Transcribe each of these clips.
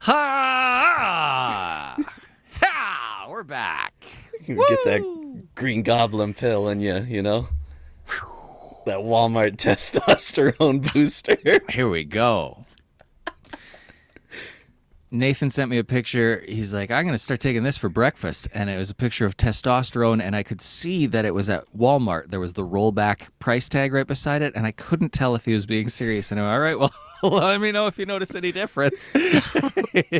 Ha! Ha! We're back. Get that green goblin pill in you, you know? That Walmart testosterone booster. Here we go. Nathan sent me a picture. He's like, I'm going to start taking this for breakfast. And it was a picture of testosterone. And I could see that it was at Walmart. There was the rollback price tag right beside it. And I couldn't tell if he was being serious. And I'm like, all right, well, let me know if you notice any difference.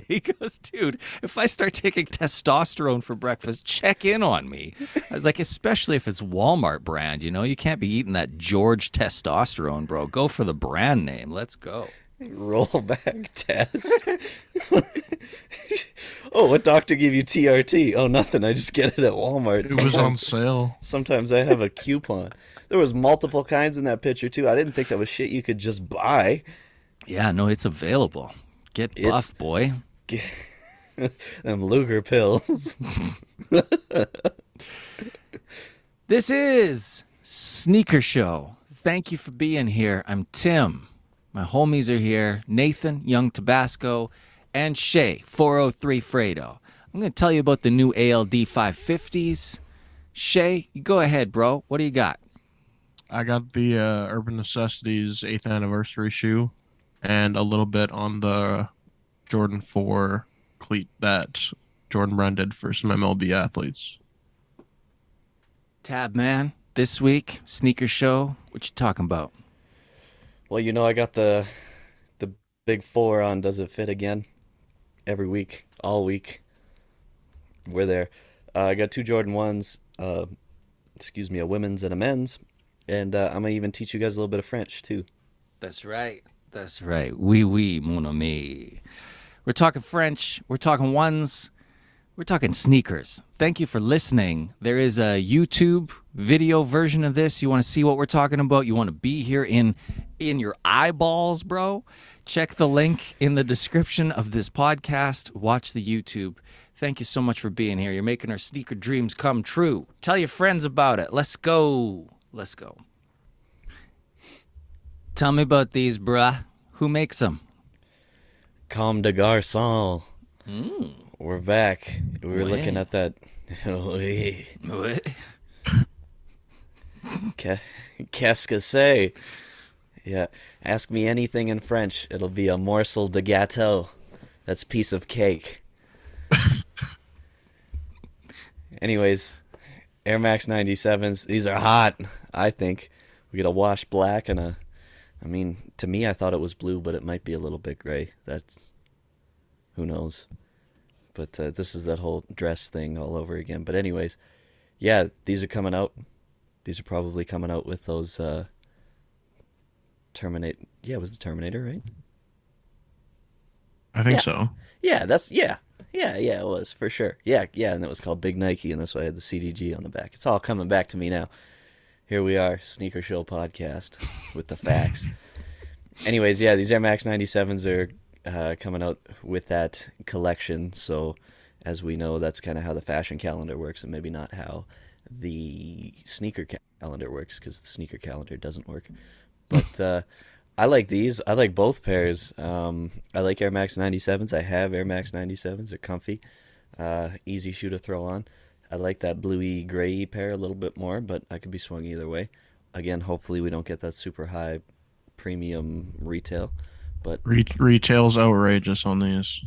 he goes, dude, if I start taking testosterone for breakfast, check in on me. I was like, especially if it's Walmart brand, you know, you can't be eating that George testosterone, bro. Go for the brand name. Let's go. Rollback test. oh, what doctor gave you TRT? Oh, nothing. I just get it at Walmart. It was on Sometimes- sale. Sometimes I have a coupon. There was multiple kinds in that picture too. I didn't think that was shit you could just buy. Yeah, no, it's available. Get It's- buff, boy. Them Luger pills. This is Sneaker Show. Thank you for being here. I'm Tim. My homies are here Nathan, Young Tabasco, and Shay, 403 Fredo. I'm going to tell you about the new ALD 550s. Shay, go ahead, bro. What do you got? I got the uh, Urban Necessities eighth anniversary shoe, and a little bit on the Jordan Four cleat that Jordan Brand did for some MLB athletes. Tab Man, this week, Sneaker Show. What you talking about? Well, you know I got the the big four on Does It Fit Again every week, all week. We're there. Uh, I got two Jordan ones, uh, excuse me, a women's and a men's, and uh, I'm gonna even teach you guys a little bit of French too. That's right. That's right. Oui, oui, mon ami. We're talking French. We're talking ones. We're talking sneakers. Thank you for listening. There is a YouTube video version of this. You want to see what we're talking about? You want to be here in in your eyeballs, bro? Check the link in the description of this podcast. Watch the YouTube. Thank you so much for being here. You're making our sneaker dreams come true. Tell your friends about it. Let's go. Let's go. Tell me about these, bruh. Who makes them? Comme des Garçons. Hmm. We're back. We were looking at that. Oui. Qu'est-ce que c'est? Yeah. Ask me anything in French. It'll be a morsel de gâteau. That's piece of cake. Anyways, Air Max 97s. These are hot, I think. We get a wash black and a. I mean, to me, I thought it was blue, but it might be a little bit gray. That's. Who knows? But uh, this is that whole dress thing all over again. But, anyways, yeah, these are coming out. These are probably coming out with those. Uh, Terminate. Yeah, it was the Terminator, right? I think Yeah. so. Yeah, that's yeah, yeah, yeah. It was for sure. Yeah, yeah, and it was called Big Nike, and that's why I had the CDG on the back. It's all coming back to me now. Here we are, Sneaker Show podcast with the facts. Anyways, yeah, these Air Max 97s are uh, coming out with that collection. So, as we know, that's kind of how the fashion calendar works, and maybe not how the sneaker ca- calendar works, because the sneaker calendar doesn't work. But uh, I like these. I like both pairs. Um, I like Air Max 97s. I have Air Max 97s. They're comfy, uh, easy shoe to throw on. I like that bluey gray pair a little bit more, but I could be swung either way. Again, hopefully we don't get that super high premium retail. But Re- retail's outrageous on these.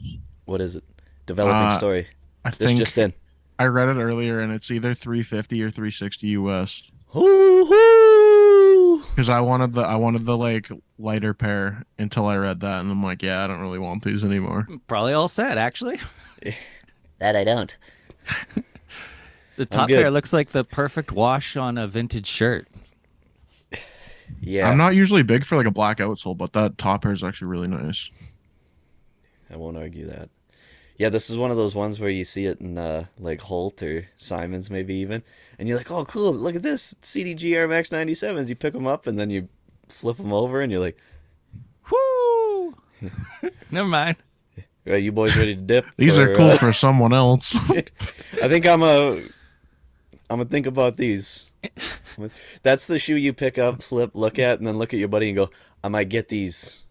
what is it? Developing Uh, story. I This think just in. I read it earlier, and it's either 350 or 360 US. Hoo-hoo! Because I wanted the I wanted the like lighter pair until I read that, and I'm like, yeah, I don't really want these anymore. Probably all set, actually. That I don't. The top pair looks like the perfect wash on a vintage shirt. Yeah, I'm not usually big for like a black outsole, but that top pair is actually really nice. I won't argue that. Yeah, this is one of those ones where you see it in uh, like Holt or Simons, maybe even, and you're like, "Oh, cool! Look at this CDG Air Max 97s." You pick them up and then you flip them over, and you're like, Woo! Never mind. "Are you boys ready to dip?" These for, are cool uh, for someone else. I think I'm a. I'm gonna think about these. That's the shoe you pick up, flip, look at, and then look at your buddy and go, "I might get these."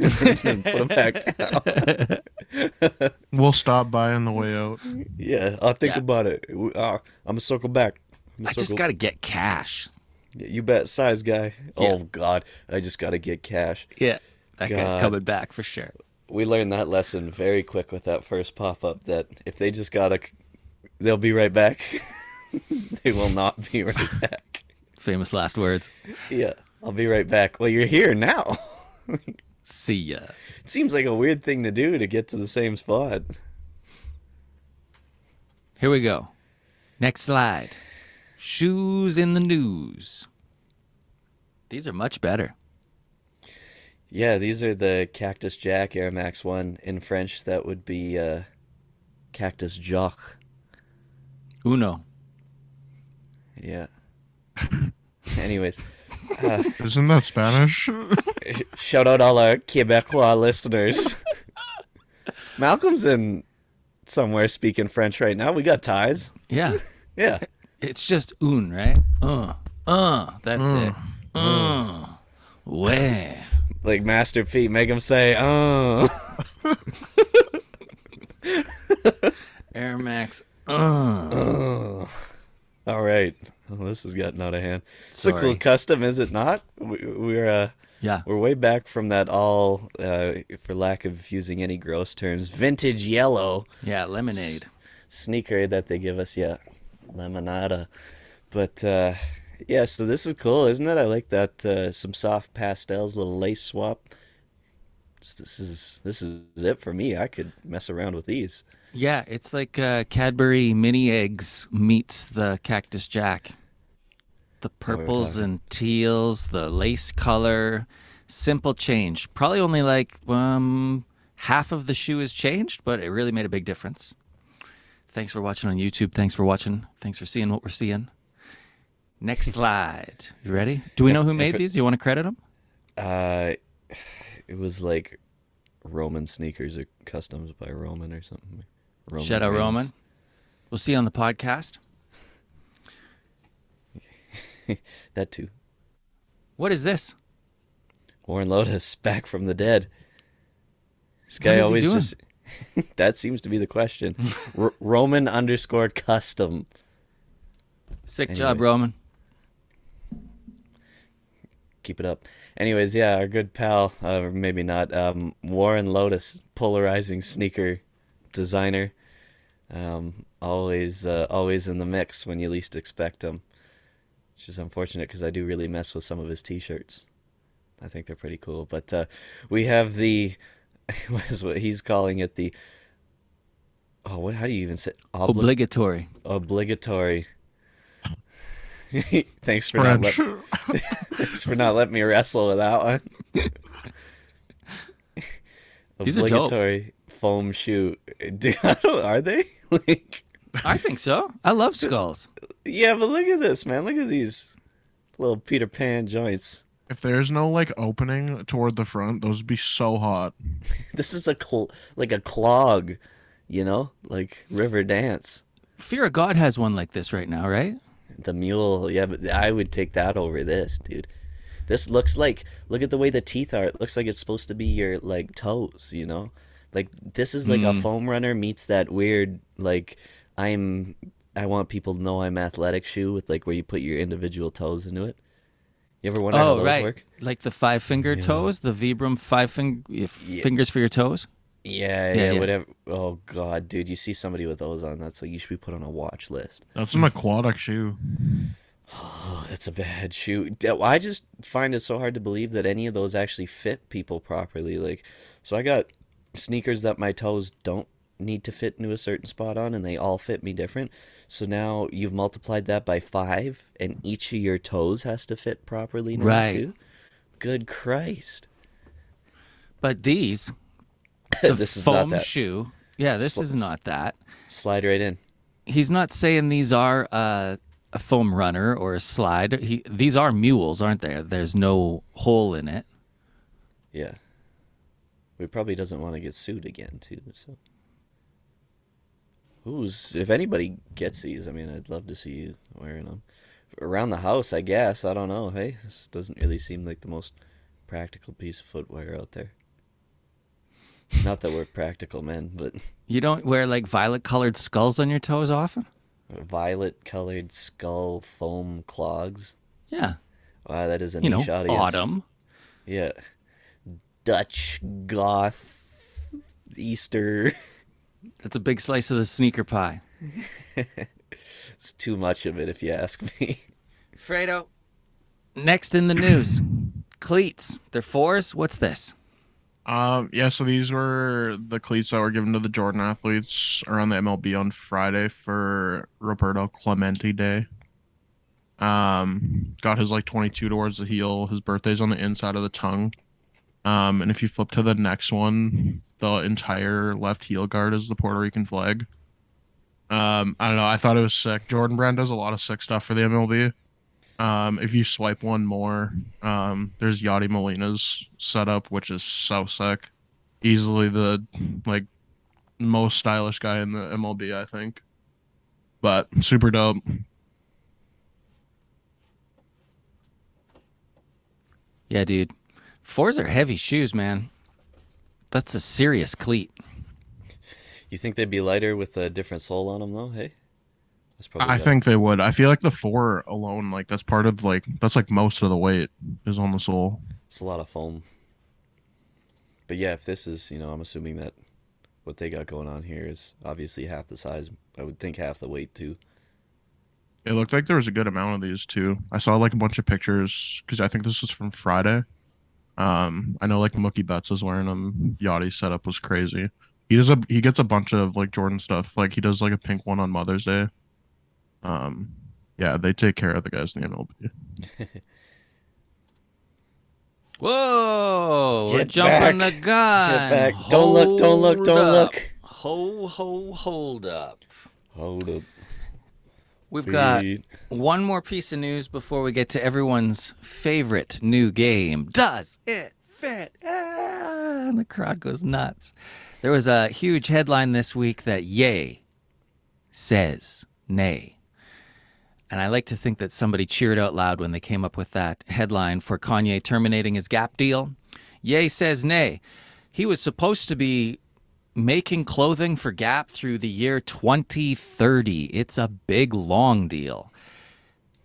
and put them back down. We'll stop by on the way out. yeah, I'll think Yeah. about it. Uh, I'm gonna circle back. I'm I gonna just got to get cash. Yeah, You bet, size guy. Yeah. Oh God, I just gotta get cash. Yeah. That guy's coming back for sure. We learned that lesson very quick with that first pop up. That if they just gotta, they'll be right back. they will not be right back. Famous last words. Yeah, I'll be right back. Well, you're here now. See ya. It seems like a weird thing to do to get to the same spot. Here we go. Next slide. Shoes in the news. These are much better. Yeah, these are the Cactus Jack Air Max 1. In French, that would be uh, Cactus Jock. Uno. Yeah. Anyways, uh, Isn't that Spanish? shout out all our Quebecois listeners. Malcolm's in somewhere speaking French right now. We got ties. Yeah. Yeah. It's just un, right? Uh. Uh. That's it. Uh. Ouais. Like Master P, make him say, oh. Air Max. Uh. oh. All right. Well, this has gotten out of hand. It's a cool custom, is it not? We, we're uh, Yeah. we're way back from that all, uh, for lack of using any gross terms, vintage yellow Yeah. Lemonade. sneaker that they give us. Yeah, lemonada. But uh, yeah, so this is cool, isn't it? I like that. Uh, some soft pastels, little lace swap. This this is this is it for me. I could mess around with these. Yeah. It's like uh, Cadbury mini eggs meets the Cactus Jack. The purples and teals, the lace color, simple change. Probably only like um half of the shoe is changed, but it really made a big difference. Thanks for watching on YouTube. Thanks for watching. Thanks for seeing what we're seeing. Next slide. You ready? Do we know who made it- these? Do you want to credit them? Uh, it was like Roman sneakers or customs by Roman or something. Roman Shout out Roman. We'll see you on the podcast. That too. What is this? Warren Lotus back from the dead. This guy always just. that seems to be the question. R- Roman underscore custom. Sick job, Roman. Keep it up. Anyways, yeah, our good pal, uh, or maybe not, um, Warren Lotus, polarizing sneaker designer. Um, always, uh, always in the mix when you least expect him. Which is unfortunate because I do really mess with some of his T-shirts. I think they're pretty cool. But uh, we have the, what is what he's calling it the. Oh, what? How do you even say? Obli- Obligatory. obligatory. Thanks for not let, thanks for not letting me wrestle with that one. These are dope. obligatory foam shoe. Dude, don't, are they? like, I think so. I love skulls. Yeah, but look at this, man. Look at these little Peter Pan joints. If there's no like opening toward the front, those would be so hot. This is a cl- like a clog, you know, like River Dance. Fear of God has one like this right now, right? The mule, yeah, but I would take that over this, dude. This looks like look at the way the teeth are. It looks like it's supposed to be your like toes, you know? Like this is like a hmm. foam runner meets that weird like I'm I want people to know I'm athletic shoe with like where you put your individual toes into it. You ever wonder how oh, those right. work? Like the five finger toes, the Vibram five fing- fingers for your toes. Yeah, Yeah, yeah, yeah. whatever. Oh god, dude, you see somebody with those on, that's like you should be put on a watch list. That's an aquatic shoe. Oh, that's a bad shoe. I just find it so hard to believe that any of those actually fit people properly. Like, so I got sneakers that my toes don't need to fit into a certain spot on, and they all fit me different. So now you've multiplied that by five, and each of your toes has to fit properly now Right. too. Good Christ! But these, the this is not foam shoe. Yeah, this Sl- is not that. Slide right in. He's not saying these are uh, a foam runner or a slide. He, these are mules, aren't there? There's no hole in it. Yeah. He probably doesn't want to get sued again too. So. Who's if anybody gets these? I mean, I'd love to see you wearing them. around the house, I guess. I don't know. Hey, this doesn't really seem like the most practical piece of footwear out there. Not that we're practical men, but You don't wear like violet colored skulls on your toes often? violet colored skull foam clogs. Yeah. Wow, that is a You know, niche audience. autumn. Yeah. Dutch goth Easter. That's a big slice of the sneaker pie. It's too much of it if you ask me. Fredo. Next in the news. Cleats. They're fours. What's this? Um, yeah, so these were the cleats that were given to the Jordan athletes around the MLB on Friday for Roberto Clemente Day. Um, got his like 22 towards the heel. His birthday's on the inside of the tongue. Um, and if you flip to the next one, the entire left heel guard is the Puerto Rican flag. Um, I don't know. I thought it was sick. Jordan Brand does a lot of sick stuff for the MLB. Um, if you swipe one more, um, there's Yadi Molina's setup, which is so sick. Easily the like most stylish guy in the MLB, I think. But super dope. Yeah, dude. Fours are heavy shoes, man. That's a serious cleat. You think they'd be lighter with a different sole on them, though? Hey, that's probably I better. think they would. I feel like the four alone, like that's part of like that's like most of the weight is on the sole. it's a lot of foam. But yeah, if this is, you know, I'm assuming that what they got going on here is obviously half the size. I would think half the weight too. It looked like there was a good amount of these too. I saw like a bunch of pictures because I think this was from Friday. Um, I know like Mookie Betts is wearing them. Yadi setup was crazy. He does a he gets a bunch of like Jordan stuff. Like he does like a pink one on Mother's Day. Um, yeah, they take care of the guys in the MLB. Whoa! we're Get jumping back. the gun. Get back. Don't look, don't look, don't up. look. Ho, ho, hold up. Hold up. We've got one more piece of news before we get to everyone's favorite new game. Does it fit? Ah, and the crowd goes nuts. There was a huge headline this week that yay says nay. And I like to think that somebody cheered out loud when they came up with that headline for Kanye terminating his Gap deal. Yay says nay. He was supposed to be making clothing for Gap through the year 2030. It's a big, long deal.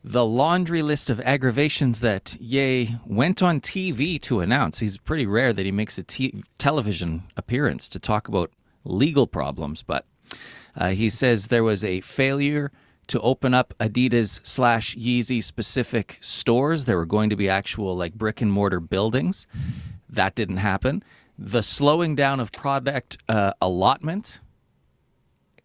The laundry list of aggravations that Ye went on TV to announce. He's pretty rare that he makes a t- television appearance to talk about legal problems, but uh, he says there was a failure to open up Adidas slash Yeezy specific stores. There were going to be actual like brick and mortar buildings. That didn't happen. The slowing down of product uh, allotment,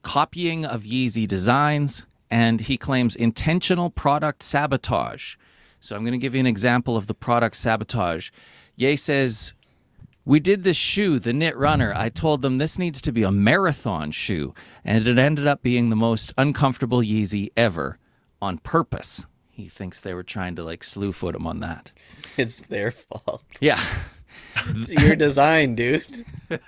copying of Yeezy designs, and he claims intentional product sabotage. So I'm going to give you an example of the product sabotage. Ye says we did this shoe, the Knit Runner. I told them this needs to be a marathon shoe, and it ended up being the most uncomfortable Yeezy ever on purpose. He thinks they were trying to like slew foot him on that. It's their fault. Yeah. Your design, dude.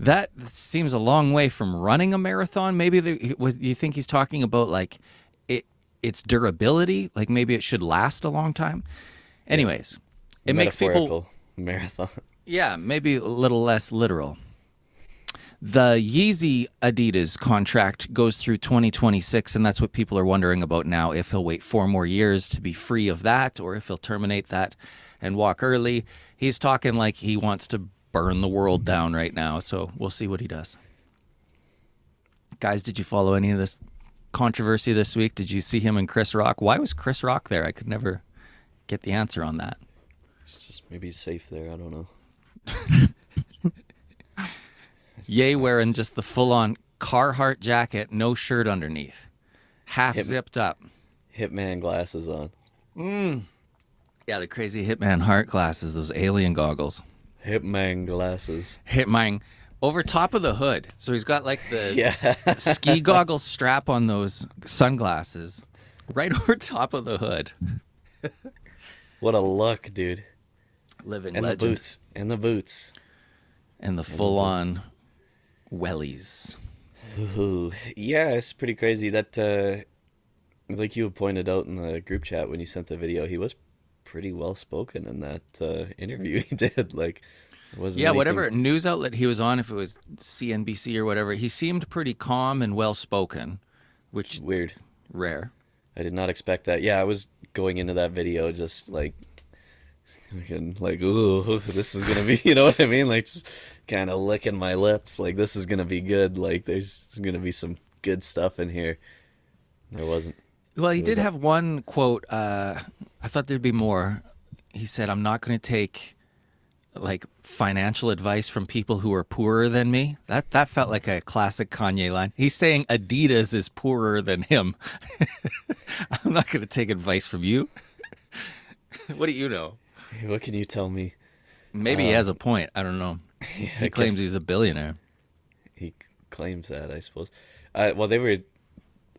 That seems a long way from running a marathon. Maybe the, was you think he's talking about like it its durability, like maybe it should last a long time. Anyways, it makes people marathon. Yeah, maybe a little less literal. The Yeezy Adidas contract goes through 2026, and that's what people are wondering about now if he'll wait four more years to be free of that or if he'll terminate that and walk early. He's talking like he wants to burn the world down right now, so we'll see what he does. Guys, did you follow any of this controversy this week? Did you see him and Chris Rock? Why was Chris Rock there? I could never get the answer on that. It's just maybe he's safe there. I don't know. Yay, wearing just the full on Carhartt jacket, no shirt underneath, half Hit zipped up. Hitman glasses on. Mm. Yeah, the crazy Hitman heart glasses, those alien goggles. Hitman glasses. Hitman over top of the hood. So he's got like the Yeah. ski goggle strap on those sunglasses right over top of the hood. what a look, dude. Living And legend. the boots. And the boots. And the full on wellies. Ooh, yeah, it's pretty crazy. That uh, like you pointed out in the group chat when you sent the video, he was pretty well spoken in that uh, interview he did. Like, wasn't Yeah, anything- whatever news outlet he was on, if it was CNBC or whatever, he seemed pretty calm and well spoken, which Weird. rare. I did not expect that. Yeah, I was going into that video just like, like, ooh, this is gonna be, you know what I mean? Like, just kind of licking my lips. Like, this is gonna be good. Like, there's gonna be some good stuff in here. There wasn't. Well, he did have one quote. Uh, I thought there'd be more. He said, "I'm not going to take like financial advice from people who are poorer than me." That that felt like a classic Kanye line. He's saying Adidas is poorer than him. I'm not going to take advice from you. what do you know? What can you tell me? Maybe he has a point. I don't know. He claims he's a billionaire. he claims that, I suppose. Uh, well, they were.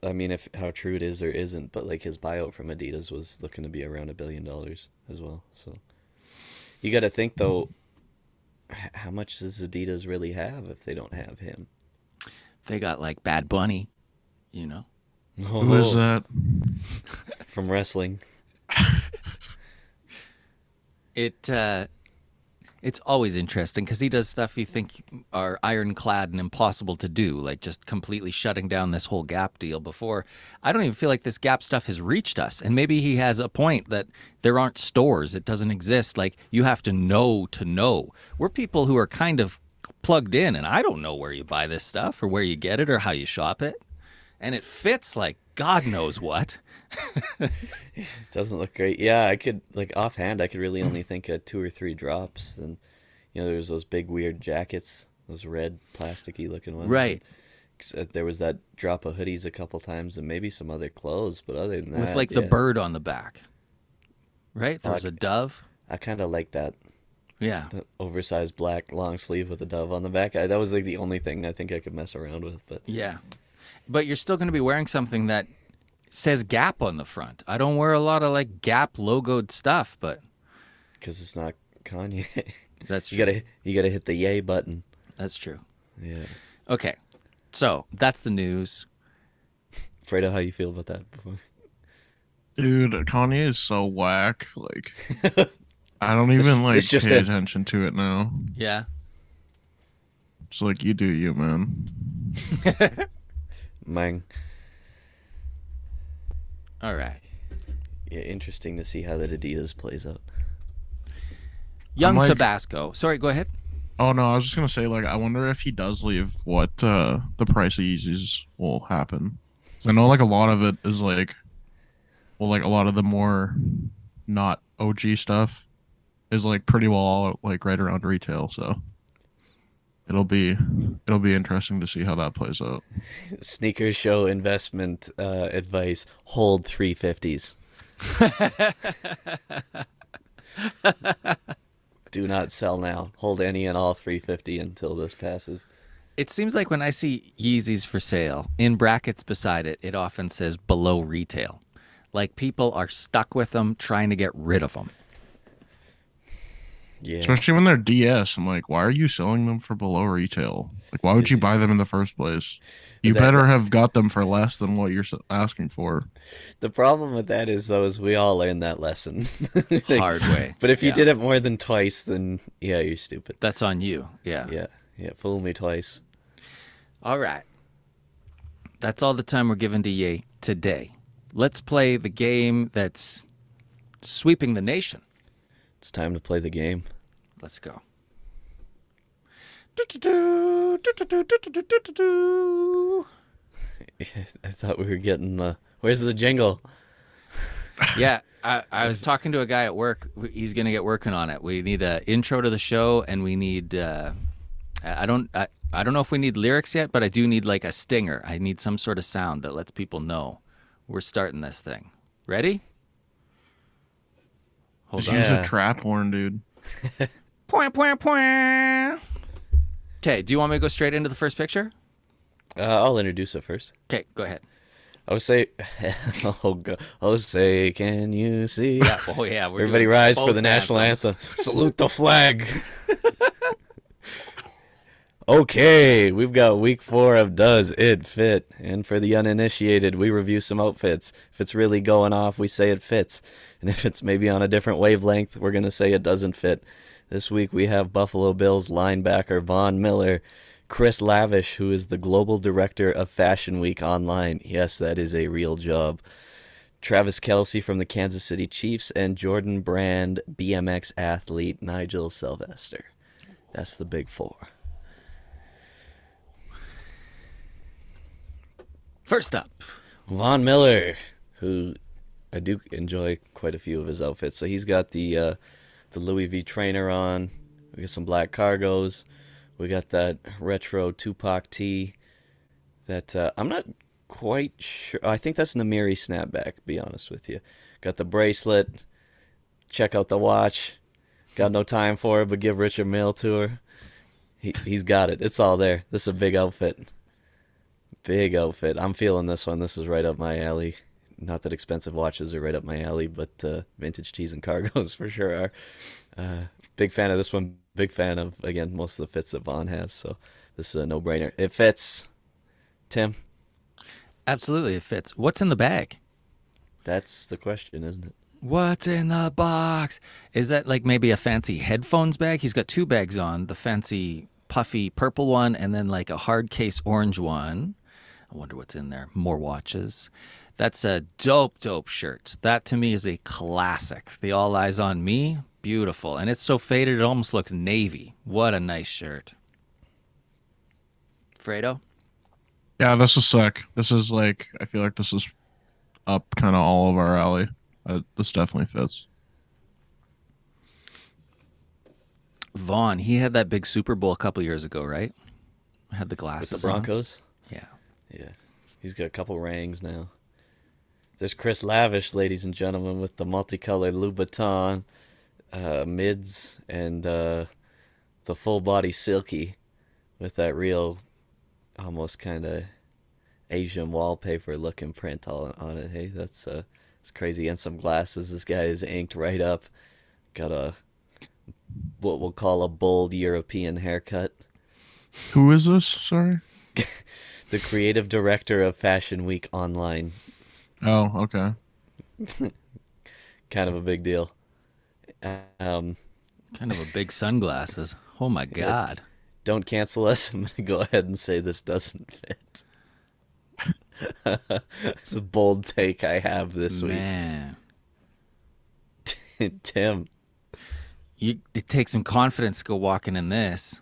I mean, if how true it is or isn't, but like his buyout from Adidas was looking to be around a billion dollars as well. So you got to think though, h- how much does Adidas really have if they don't have him? They got like Bad Bunny, you know. Who is that? from wrestling? It uh, it's always interesting because he does stuff you think are ironclad and impossible to do, like just completely shutting down this whole Gap deal. Before, I don't even feel like this Gap stuff has reached us, and maybe he has a point that there aren't stores, it doesn't exist. Like you have to know to know. We're people who are kind of plugged in, and I don't know where you buy this stuff or where you get it or how you shop it, and it fits like God knows what. It doesn't look great. Yeah, I could like offhand, I could really only think of two or three drops, and you know, there's those big weird jackets, those red plasticky looking ones. Right. Except uh, There was that drop of hoodies a couple times, and maybe some other clothes, but other than that, with like the bird on the back. Right? There oh, was a dove. I kind of like that Yeah. the oversized black long sleeve with a dove on the back. I, that was like the only thing I think I could mess around with. But Yeah. But you're still going to be wearing something that says Gap on the front. I don't wear a lot of like Gap logoed stuff, but because it's not Kanye, that's you gotta you gotta hit the yay button. That's true. Yeah. Okay. So, that's the news. Fredo, how you feel about that? Before? Dude, Kanye is so whack. Like, I don't even like it's just pay a- attention to it now. Yeah. It's like you do you, man. Mang. All right. Yeah, interesting to see how that Adidas plays out. Young like- Tabasco. Sorry, go ahead. Oh no, I was just gonna say like I wonder if he does leave, what uh the price of Yeezys will happen. I know like a lot of it is like, well, like a lot of the more not OG stuff is like pretty well all like right around retail. So it'll be it'll be interesting to see how that plays out. Sneaker show investment uh, advice: hold three fifties. Do not sell now. Hold any and all three fifty until this passes. It seems like when I see Yeezys for sale, in brackets beside it, it often says below retail. Like people are stuck with them, trying to get rid of them. Yeah. Especially when they're DS. I'm like, why are you selling them for below retail? Like, why would you buy them in the first place? You That- better have got them for less than what you're asking for. The problem with that is though is we all learned that lesson. Like, Hard way. But if you Yeah. did it more than twice, then yeah, you're stupid. That's on you. Yeah. Yeah, yeah, fool me twice. All right. That's all the time we're giving to Ye today. Let's play the game that's sweeping the nation. It's time to play the game. Let's go. I thought we were getting the. Where's the jingle? Yeah, I, I was talking to a guy at work. He's going to get working on it. We need an intro to the show, and we need. Uh, I I don't. I, I don't know if we need lyrics yet, but I do need like a stinger. I need some sort of sound that lets people know we're starting this thing. Ready? Hold Just on. use Yeah. a trap horn, dude. Point, point, point. Okay, do you want me to go straight into the first picture? Uh, I'll introduce it first. Okay, go ahead. I would say, oh, go, oh, say, can you see? Yeah, oh yeah, we're Everybody rise for the national anthem. Salute the flag. Okay, we've got week four of Does It Fit? And for the uninitiated, we review some outfits. If it's really going off, we say it fits. And if it's maybe on a different wavelength, we're going to say it doesn't fit. This week we have Buffalo Bills linebacker Von Miller, Chris Lavish, who is the global director of Fashion Week Online. Yes, that is a real job. Travis Kelce from the Kansas City Chiefs, and Jordan Brand BMX athlete Nigel Sylvester. That's the big four. First up, Von Miller, who I do enjoy quite a few of his outfits. So he's got the uh, the Louis V trainer on. We got some black cargos. We got that retro Tupac tee. That uh, I'm not quite sure. I think that's Namiri snapback. Be honest with you, got the bracelet. Check out the watch. Got no time for it, but give Rich a mail to her. He he's got it. It's all there. This is a big outfit. Big outfit. I'm feeling this one. This is right up my alley. Not that expensive watches are right up my alley, but uh, vintage tees and cargos for sure are. Uh, big fan of this one. Big fan of again most of the fits that Von has. So this is a no-brainer. It fits. Tim, absolutely it fits. What's in the bag? that's the question, isn't it? What's in the box? Is that like maybe a fancy headphones bag? He's got two bags on the fancy puffy purple one and then like a hard case orange one. I wonder what's in there. More watches. That's a dope, dope shirt. That to me is a classic. The All Eyes on Me, beautiful. And it's so faded, it almost looks navy. What a nice shirt. Fredo? Yeah, this is sick. This is like I feel like this is up kind of all of our alley. Uh, this definitely fits. Von, he had that big Super Bowl a couple years ago, right? Had the With glasses the. Broncos. Yeah. Yeah. He's got a couple rings now. There's Chris Lavish, ladies and gentlemen, with the multicolored Louboutin uh, mids and uh, the full body silky with that real, almost kind of Asian wallpaper looking print all on it. Hey, that's uh, it's crazy. And some glasses. This guy is inked right up. Got a what we'll call a bold European haircut. Who is this? Sorry. The creative director of Fashion Week Online. Oh, okay. kind of a big deal. Um, Kind of a big sunglasses. Oh my God. don't cancel us. I'm gonna go ahead and say this doesn't fit. it's a bold take I have this week, Man. week. Tim, You, it takes some confidence to go walking in this.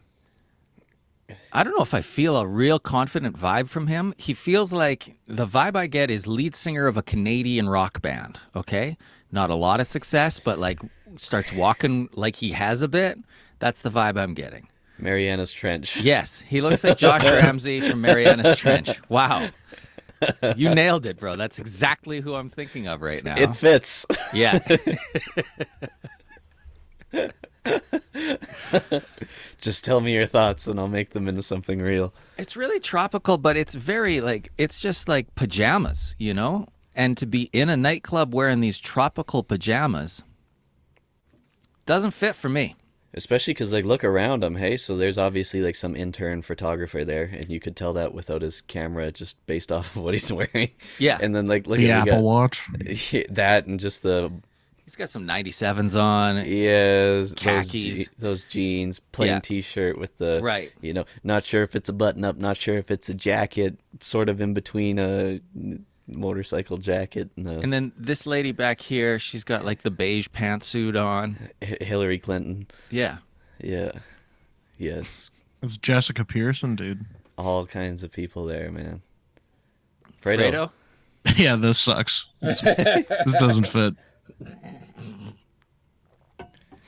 I don't know if I feel a real confident vibe from him. He feels like the vibe I get is lead singer of a Canadian rock band. Okay, not a lot of success, but like starts walking like he has a bit. That's the vibe I'm getting. Marianas Trench. Yes, he looks like Josh Ramsay from Marianas Trench. Wow, you nailed it, bro. That's exactly who I'm thinking of right now. It fits. yeah, Just tell me your thoughts and I'll make them into something real. it's really tropical, but it's very like it's just like pajamas, you know. And to be in a nightclub wearing these tropical pajamas doesn't fit for me. Especially because, like, look around him, hey? So there's obviously, like, some intern photographer there, and you could tell that without his camera just based off of what he's wearing. Yeah. And then, like, look The at Apple got- Watch. that and just the He's got some 97s on. Yes, Khakis. Those, je- those jeans, plain Yeah. T-shirt with the Right. You know, not sure if it's a button-up, not sure if it's a jacket, sort of in between a motorcycle jacket and a And then this lady back here, she's got like the beige pantsuit on. H- Hillary Clinton. Yeah. Yeah, yes, It's Jessica Pearson, dude. all kinds of people there, man. Fredo? yeah, this sucks. This, this doesn't fit.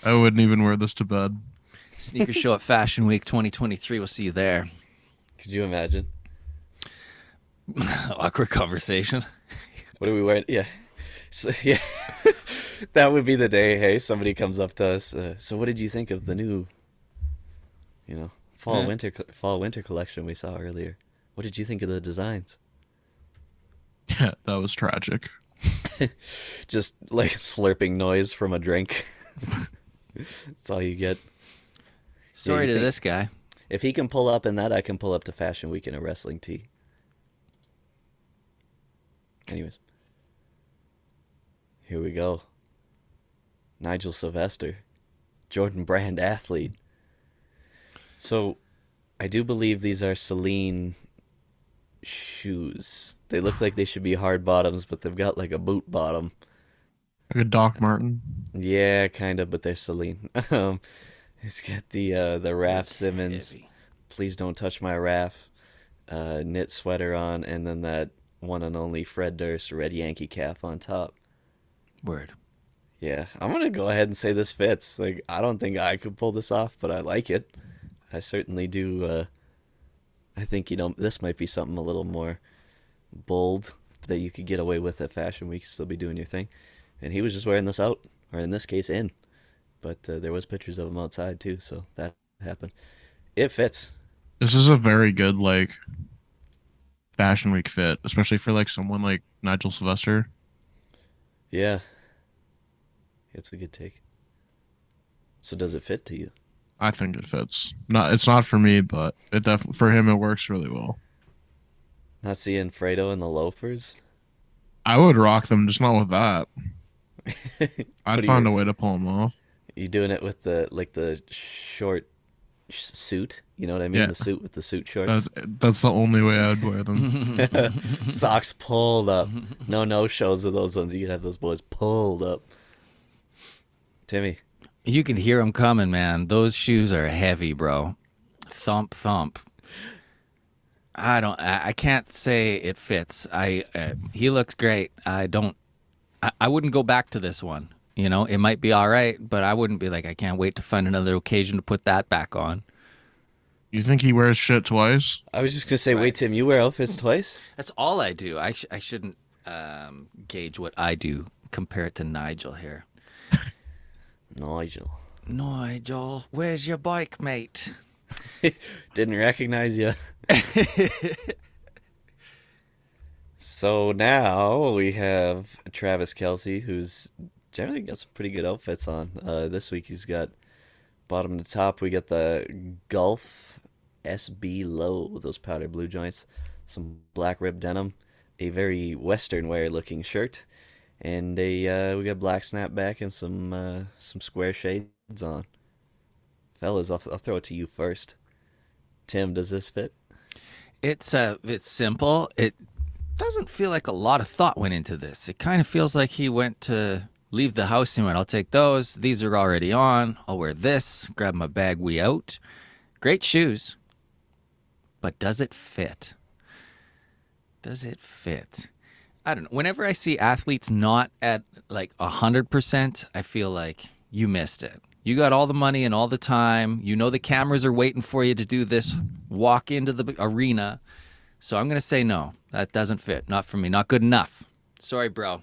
I wouldn't even wear this to bed. Sneaker show at Fashion Week 2023. We'll see you there. Could you imagine? Awkward conversation. What are we wearing? Yeah. So, yeah. that would be the day, hey, somebody comes up to us. Uh, so what did you think of the new, you know, fall Yeah. winter fall winter collection we saw earlier? What did you think of the designs? Yeah, that was tragic. Just like a slurping noise from a drink. That's all you get. Sorry you to this guy. If he can pull up in that, I can pull up to Fashion Week in a wrestling tee. Anyways, here we go. Nigel Sylvester, Jordan Brand athlete. So, I do believe these are Celine shoes. They look like they should be hard bottoms, but they've got like a boot bottom. Like a Doc Martin. Yeah, kind of, but they're Celine. um, it's got the uh, the Raf Simons. Heavy. Please don't touch my Raf. Uh, knit sweater on, and then that one and only Fred Durst red Yankee cap on top. Word. Yeah, I'm gonna go ahead and say this fits. Like, I don't think I could pull this off, but I like it. I certainly do. Uh, I think you know this might be something a little more bold that you could get away with at Fashion Week, still be doing your thing. And he was just wearing this out, or in this case, in. But uh, there was pictures of him outside too, so that happened. It fits. This is a very good like fashion week fit, especially for like someone like Nigel Sylvester. Yeah, it's a good take. So does it fit to you? I think it fits. Not it's not for me, but it def for him it works really well. Not seeing Fredo in the loafers. I would rock them, just not with that. I'd find you- a way to pull them off. You doing it with the like the short sh- suit? You know what I mean? Yeah. The suit with the suit shorts. That's that's the only way I'd wear them. Socks pulled up. No no shows of those ones. You could have those boys pulled up. Timmy, You can hear them coming, man. Those shoes are heavy, bro. Thump, thump. I don't. I, I can't say it fits. I. Uh, he looks great. I don't. I, I wouldn't go back to this one. You know, it might be all right, but I wouldn't be like, I can't wait to find another occasion to put that back on. You think he wears shit twice? I was just gonna say, Right. wait, Tim, you wear outfits twice? That's all I do. I sh- I shouldn't um, gauge what I do. Compare it to Nigel here. Nigel Nigel, where's your bike, mate? didn't recognize you. so now we have Travis Kelce, who's generally got some pretty good outfits on. Uh, this week he's got bottom to top. We got the Gulf SB low those powder blue joints, some black rib denim, a very western wear looking shirt, and a uh, we got black snapback and some uh, some square shades on. Fellas, I'll, I'll throw it to you first. Tim, does this fit? It's uh, it's simple. It doesn't feel like a lot of thought went into this. It kind of feels like he went to leave the house and went, "I'll take those. These are already on. I'll wear this. Grab my bag. We out. Great shoes, but does it fit? Does it fit? I don't know. Whenever I see athletes not at like a hundred percent, I feel like you missed it. You got all the money and all the time. You know the cameras are waiting for you to do this walk into the arena. So I'm gonna say no. That doesn't fit. Not for me. Not good enough. Sorry, bro.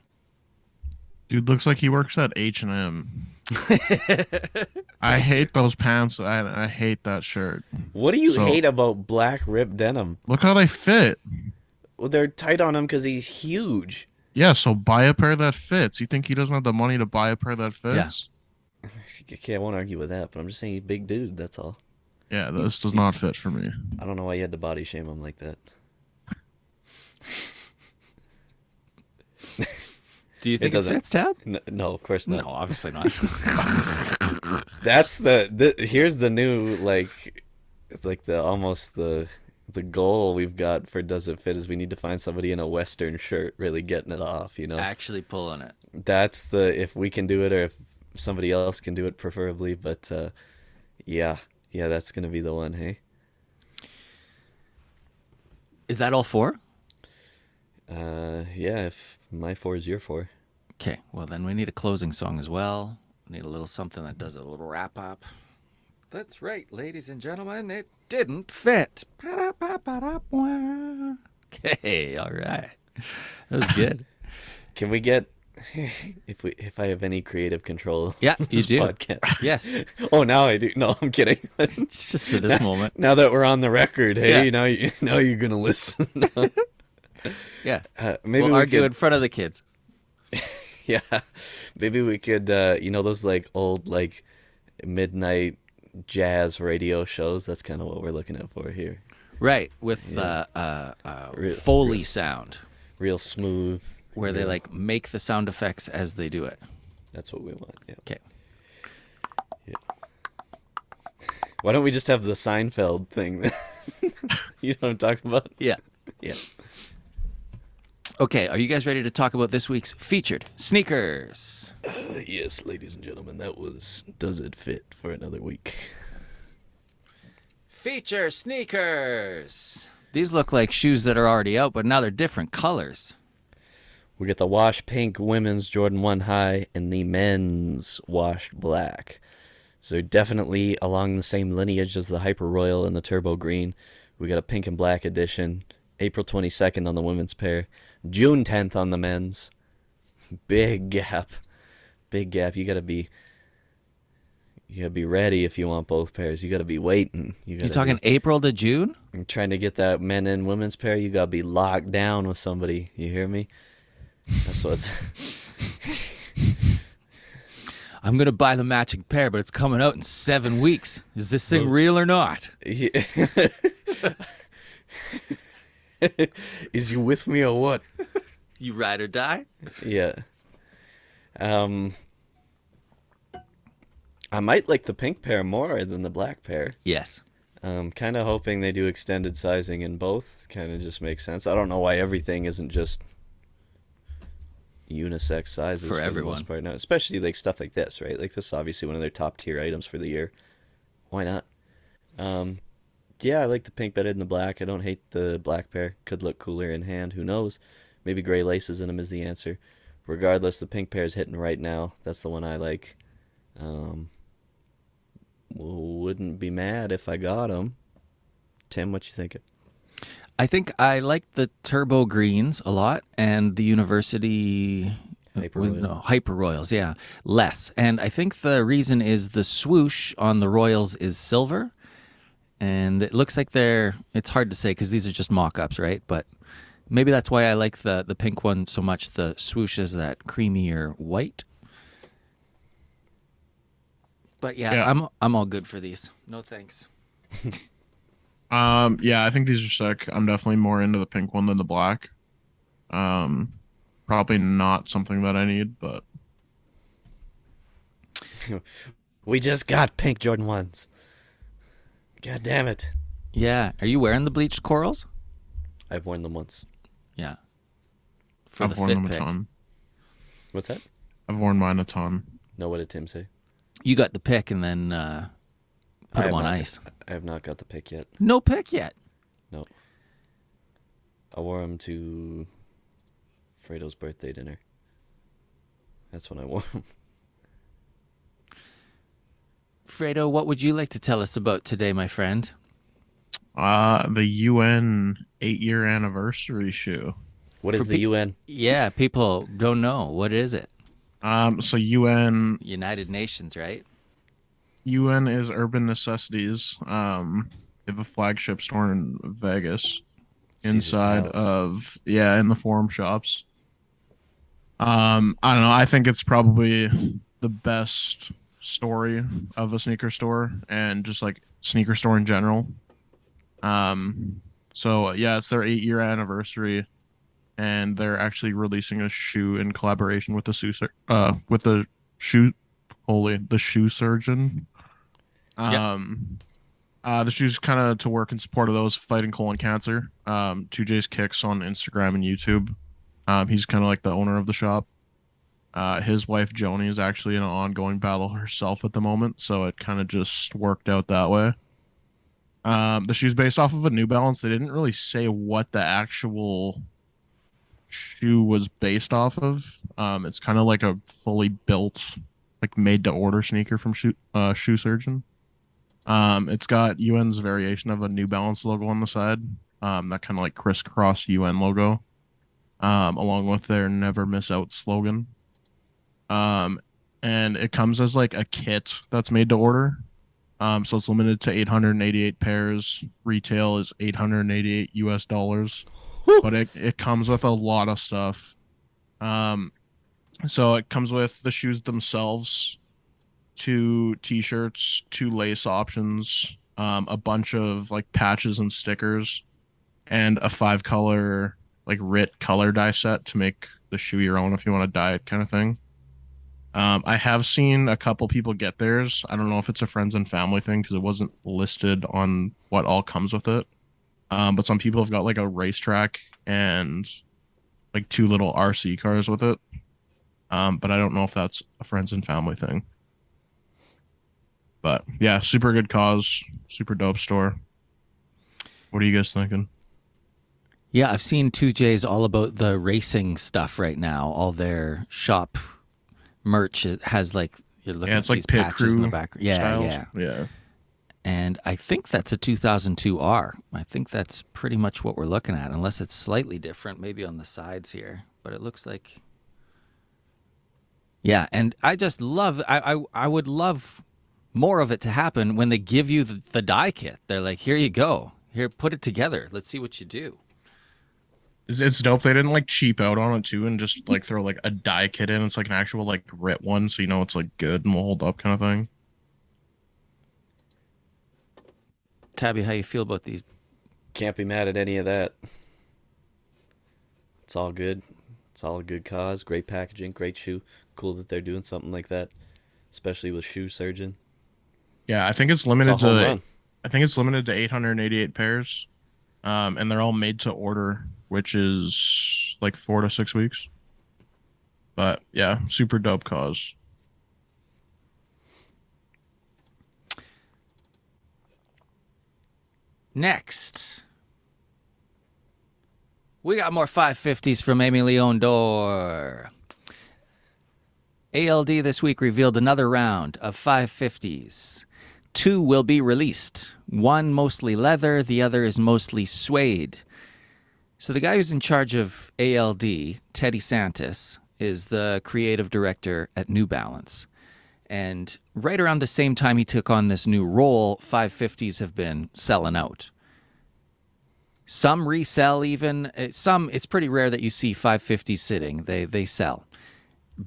Dude looks like he works at H and M. I hate those pants. I I hate that shirt. What do you So- hate about black ripped denim? Look how they fit. Well, they're tight on him because he's huge. Yeah, so buy a pair that fits. You think he doesn't have the money to buy a pair that fits? Okay, I won't argue with that, but I'm just saying he's a big dude. That's all. Yeah, this does not fit for me. I don't know why you had to body shame him like that. Do you think it, doesn't- fits, Tab? No, no of course not. No, obviously not. That's the, the here's the new like like the almost the the goal we've got for does it fit is we need to find somebody in a western shirt really getting it off, you know. Actually pulling it. That's the if we can do it or if somebody else can do it preferably, but uh yeah. Yeah, that's going to be the one, hey. Is that all four? Uh yeah, if my 4 is your 4. Okay. Well, then we need a closing song as well. We need a little something that does a little wrap up. That's right, ladies and gentlemen. It didn't fit. Ba-da-ba-ba-da-bwah. Okay. All right. That was good. Can we get if we if I have any creative control? Yeah, you do. Podcast. Yes. Oh, now I do. No, I'm kidding. It's just for this moment. now that we're on the record, hey, Yeah. now you now you're gonna listen. Yeah. uh, maybe we'll we argue could, in front of the kids. yeah, maybe we could, uh, you know, those like old like midnight jazz radio shows. That's kind of what we're looking at for here. Right, with the uh, uh, Real- Foley real- sound, Real smooth. Where they like make the sound effects as they do it. That's what we want. Yeah. Okay. Why don't we just have the Seinfeld thing? you know what I'm talking about? Yeah. Yeah. Okay, are you guys ready to talk about this week's featured sneakers? Uh, yes, ladies and gentlemen, that was Does It Fit for another week. Feature sneakers. These look like shoes that are already out, but now they're different colors. We get the wash pink women's Jordan 1 high and the men's washed black. So definitely along the same lineage as the Hyper Royal and the Turbo Green. We got a pink and black edition. April 22nd on the women's pair. June 10th on the men's. Big gap. Big gap. You gotta be you gotta be ready if you want both pairs. You gotta be waiting. You gotta talking be- April to June? I'm trying to get that men and women's pair, you gotta be locked down with somebody. You hear me? That's what's. I'm gonna buy the matching pair, but it's coming out in seven weeks. Is this thing Well- real or not? Yeah. Is you with me or what? You ride or die? Yeah. Um. I might like the pink pair more than the black pair. Yes. Um, kind of hoping they do extended sizing in both. Kind of just makes sense. I don't know why everything isn't just unisex sizes For the everyone. part now, especially like stuff like this, right? Like this is obviously one of their top tier items for the year. Why not? Um, yeah, I like the pink better than the black. I don't hate the black pair. Could look cooler in hand. Who knows? Maybe gray laces in them is the answer. Regardless, the pink pair is hitting right now. That's the one I like. Um, wouldn't be mad if I got them. Tim, what you thinking? I think I like the turbo greens a lot and the university uh, Hyper with- Royal. no, hyper royals, yeah, less. And I think the reason is the swoosh on the royals is silver, and it looks like they're. It's hard to say because these are just mock-ups, right? But maybe that's why I like the the pink one so much. The swoosh is that creamier white. But yeah, Yeah. I'm I'm all good for these. No thanks. Um, yeah, I think these are sick. I'm definitely more into the pink one than the black. Um, probably not something that I need, but We just got pink Jordan ones. God damn it! Yeah, are you wearing the bleached corals? I've worn them once. Yeah. For I've the worn fit them a pick. ton. What's that? I've worn mine a ton. No, what did Tim say? You got the pick and then uh, put I them on not- ice. I have not got the pick yet. No pick yet. No. I wore them to Fredo's birthday dinner. That's when I wore them. Fredo, what would you like to tell us about today, my friend? Uh, the UN eight year anniversary shoe. What is For the pe- UN? Yeah, people don't know. What is it? Um, so UN United Nations, right? UN is Urban Necessities. Um, they have a flagship store in Vegas, inside of yeah, in the forum shops. Um, I don't know. I think it's probably the best story of a sneaker store and just like sneaker store in general. Um, so yeah, it's their eight year anniversary, and they're actually releasing a shoe in collaboration with the shoe uh with the shoe holy the shoe surgeon. Yep. Um, uh, the shoes kind of to work in support of those fighting colon cancer. Um, 2J's Kicks on Instagram and YouTube. Um, he's kind of like the owner of the shop. Uh, his wife Joni is actually in an ongoing battle herself at the moment, so it kind of just worked out that way. Um, the shoe's based off of a New Balance. They didn't really say what the actual shoe was based off of. Um, it's kind of like a fully built, like made to order sneaker from shoe uh, shoe surgeon. Um, it's got UN's variation of a New Balance logo on the side. Um, that kind of like crisscross UN logo. Um, along with their never miss out slogan. Um, and it comes as like a kit that's made to order. Um, so it's limited to 888 pairs. Retail is 888 US dollars, but it, it comes with a lot of stuff. Um, so it comes with the shoes themselves. Two t-shirts, two lace options, um, a bunch of like patches and stickers, and a five color like RIT color die set to make the shoe your own if you want to dye it kind of thing. Um, I have seen a couple people get theirs. I don't know if it's a friends and family thing because it wasn't listed on what all comes with it. Um, but some people have got like a racetrack and like two little RC cars with it. Um, but I don't know if that's a friends and family thing. But yeah, super good cause, super dope store. What are you guys thinking? Yeah, I've seen 2J's all about the racing stuff right now. All their shop merch it has like you're looking Yeah, it's at like these pit patches in the crew back. Yeah, styles. yeah. yeah. And I think that's a 2002R. I think that's pretty much what we're looking at, unless it's slightly different, maybe on the sides here. But it looks like, yeah. And I just love. I I, I would love more of it to happen when they give you the, the die kit. They're like, here you go. Here, put it together. Let's see what you do. It's, it's dope. They didn't like cheap out on it too, and just like throw like a die kit in. It's like an actual like grit one, so you know it's like good and will hold up kind of thing. Tabby, how you feel about these? Can't be mad at any of that. It's all good. It's all a good cause. Great packaging, great shoe. Cool that they're doing something like that, especially with Shoe Surgeon. Yeah, I think it's It's limited home to run. I think it's limited to 888 pairs, um, and they're all made to order, which is like four to six weeks. But yeah, super dope cause. Next, we got more 550s from Aimé Leon Dore. ALD this week revealed another round of 550s. Two will be released. One mostly leather, the other is mostly suede. So the guy who's in charge of ALD, Teddy Santis, is the creative director at New Balance. And right around the same time he took on this new role, 550s have been selling out. Some resell even. uh, Some it's pretty rare that you see 550s sitting. They they sell.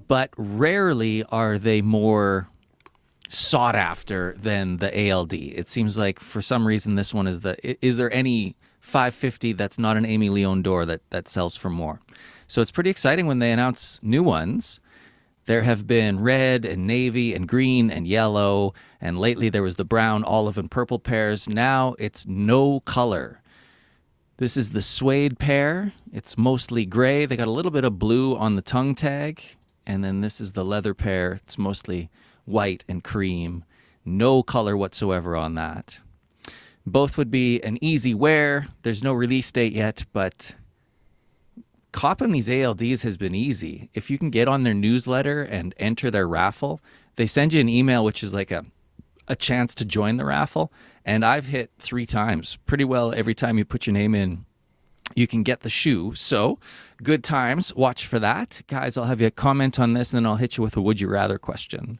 But rarely are they more sought after than the ALD. It seems like for some reason this one is the is there any 550 that's not an Aimé Leon Dore that that sells for more. So it's pretty exciting when they announce new ones. There have been red and navy and green and yellow, and lately there was the brown, olive, and purple pairs. Now it's no color. This is the suede pair. It's mostly gray. They got a little bit of blue on the tongue tag. And then this is the leather pair. It's mostly white and cream. No color whatsoever on that. Both would be an easy wear. There's no release date yet, but copping these ALDs has been easy. If you can get on their newsletter and enter their raffle, they send you an email which is like a a chance to join the raffle. And I've hit three times. Pretty well every time you put your name in, you can get the shoe. So good times. Watch for that. Guys, I'll have you comment on this and then I'll hit you with a would you rather question.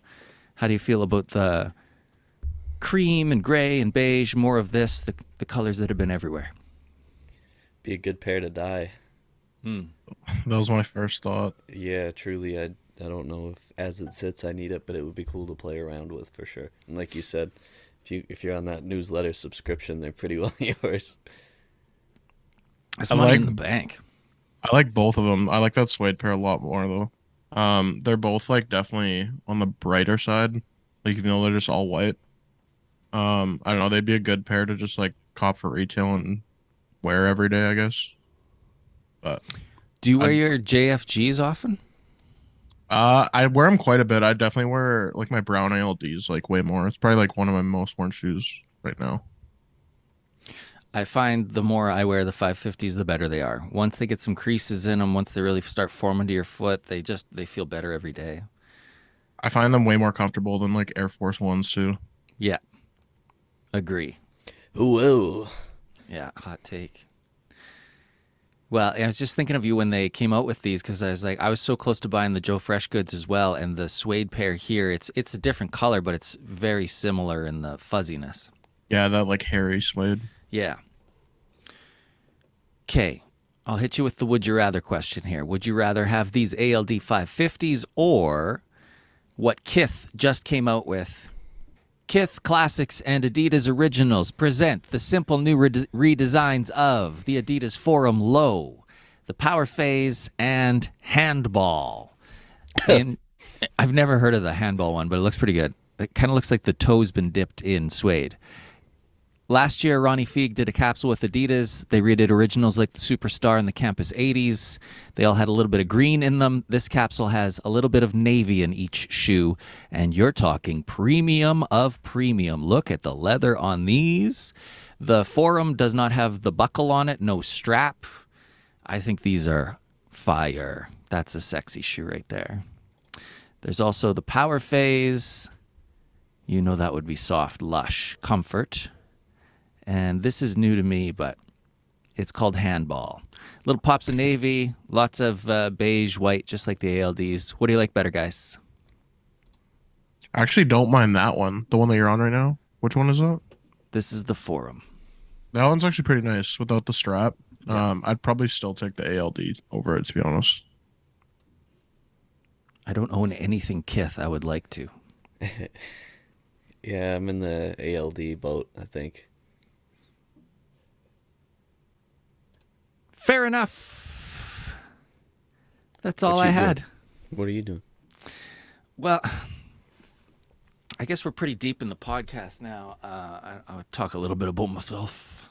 How do you feel about the cream and gray and beige, more of this, the, the colors that have been everywhere? Be a good pair to dye. Hmm. That was my first thought. Yeah, truly, I I don't know if as it sits I need it, but it would be cool to play around with for sure. And like you said, if you if you're on that newsletter subscription, they're pretty well yours. That's I money in like- the bank. I like both of them. I like that suede pair a lot more though. Um, they're both like definitely on the brighter side. Like even though they're just all white. Um, I don't know. They'd be a good pair to just like cop for retail and wear every day, I guess. But Do you wear I- your JFGs often? uh, I wear them quite a bit. I definitely wear like my brown ALDs like way more. It's probably like one of my most worn shoes right now. I find the more I wear the 550s, the better they are. Once they get some creases in them, once they really start forming to your foot, they just they feel better every day. I find them way more comfortable than like Air Force Ones too. Yeah, agree. Whoa. Yeah, hot take. Well, I was just thinking of you when they came out with these because I was like, I was so close to buying the Joe Freshgoods as well, and the suede pair here. It's it's a different color, but it's very similar in the fuzziness. Yeah, that like hairy suede. Yeah. Okay, I'll hit you with the would you rather question here. Would you rather have these ALD 550s or what Kith just came out with. Kith Classics and Adidas Originals present the simple new rede- redesigns of the Adidas Forum Low, the Power Phase, and Handball. In, I've never heard of the handball one, but it looks pretty good. It kind of looks like the toe's been dipped in suede. Last year, Ronnie Fieg did a capsule with Adidas. They redid originals like the Superstar and the Campus 80s. They all had a little bit of green in them. This capsule has a little bit of navy in each shoe. And you're talking premium of premium. Look at the leather on these. The Forum does not have the buckle on it, no strap. I think these are fire. That's a sexy shoe right there. There's also the Power Phase. You know that would be soft, lush, comfort and this is new to me, but it's called handball. Little pops of navy, lots of uh, beige, white, just like the ALDs. What do you like better, guys? I actually don't mind that one. The one that you're on right now. Which one is that? This is the forum. That one's actually pretty nice without the strap. Um, I'd probably still take the ALD over it to be honest. I don't own anything Kith. I would like to. Yeah, I'm in the ALD boat, I think. Fair enough. That's all I you doing? had. What are you doing? Well, I guess we're pretty deep in the podcast now. Uh, I, I'll talk a little bit about myself.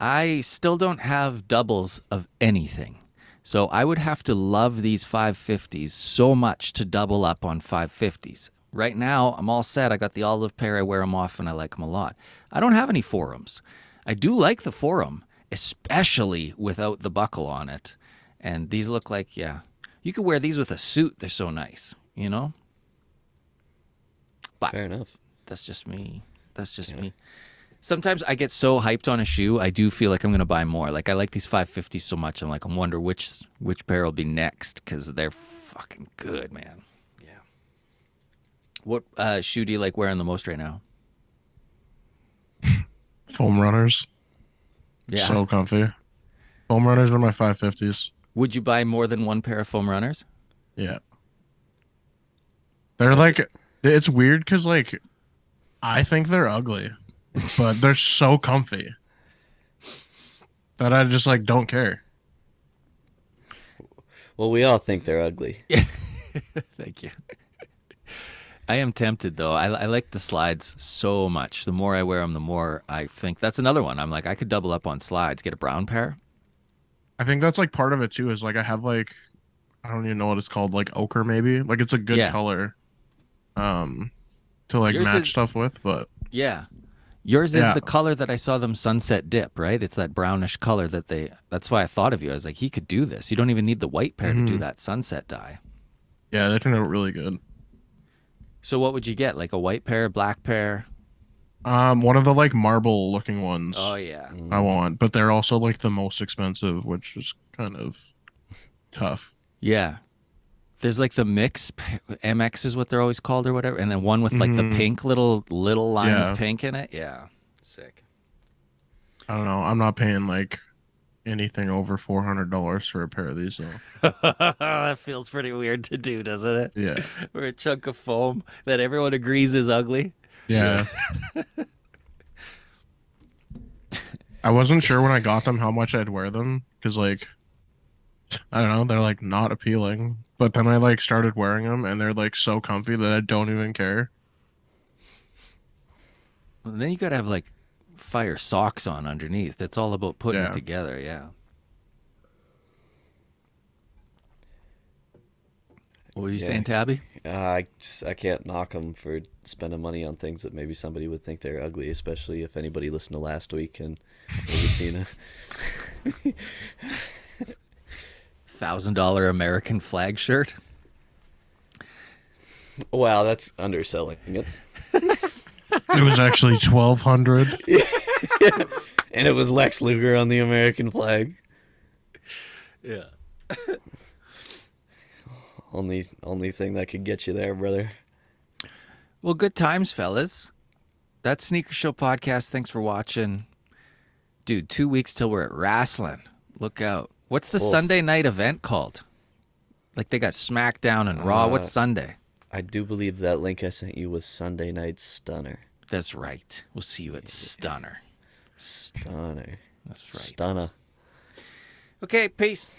I still don't have doubles of anything. So I would have to love these 550s so much to double up on 550s. Right now, I'm all set. I got the olive pair. I wear them often. I like them a lot. I don't have any forums. I do like the forum, especially without the buckle on it. And these look like, yeah, you could wear these with a suit. They're so nice, you know? But Fair enough. that's just me. That's just me. Sometimes I get so hyped on a shoe, I do feel like I'm gonna buy more. Like I like these 550s so much, I'm like, I wonder which which pair will be next because they're fucking good, man. Yeah. What uh, shoe do you like wearing the most right now? Foam runners. Yeah. So comfy. Foam runners were my 550s. Would you buy more than one pair of foam runners? Yeah. They're like, it's weird because, like, I think they're ugly, but they're so comfy that I just, like, don't care. Well, we all think they're ugly. Thank you. I am tempted though. I, I like the slides so much. The more I wear them, the more I think that's another one. I'm like, I could double up on slides, get a brown pair. I think that's, like, part of it, too, is, like, I have, like, I don't even know what it's called, like, ochre, maybe. Like, it's a good Yeah. color um, to, like, Yours match is- stuff with, but Yeah. Yours is Yeah. the color that I saw them sunset dip, right? It's that brownish color that they that's why I thought of you. I was like, he could do this. You don't even need the white pair to do Mhm. that sunset dye. yeah, they turned out really good. So what would you get? Like a white pair, black pair? Um, one of the, like, marble looking ones. Oh yeah. I want, but they're also like the most expensive, which is kind of tough. Yeah. There's like the mix MX is what they're always called or whatever, and then one with like the Mhm. pink little little line Yeah. of pink in it. Yeah. Sick. I don't know. I'm not paying like anything over four hundred dollars for a pair of these. So that feels pretty weird to do, doesn't it? yeah, For a chunk of foam that everyone agrees is ugly. yeah. I wasn't sure when I got them how much I'd wear them because like I don't know, they're like not appealing. But then I like started wearing them and they're like so comfy that I don't even care. Well, then you gotta have like fire socks on underneath. That's all about putting Yeah. it together. Yeah. What were you Yeah. saying, Tabby? Uh, I just I can't knock them for spending money on things that maybe somebody would think they're ugly, especially if anybody listened to last week and maybe seen a Thousand dollar American flag shirt. Wow, that's underselling it. It was actually twelve hundred. And it was Lex Luger on the American flag. Yeah. Only only thing that could get you there, brother. Well, good times, fellas. That's Sneaker Show podcast. Thanks for watching, dude. Two weeks till we're at wrestling. Look out. What's the Cool. Sunday night event called? Like they got SmackDown and Raw. What's Uh, Sunday? I do believe that link I sent you was Sunday Night Stunner. That's right. We'll see you at Stunner. Stunner. That's right. Stunner. Okay, peace.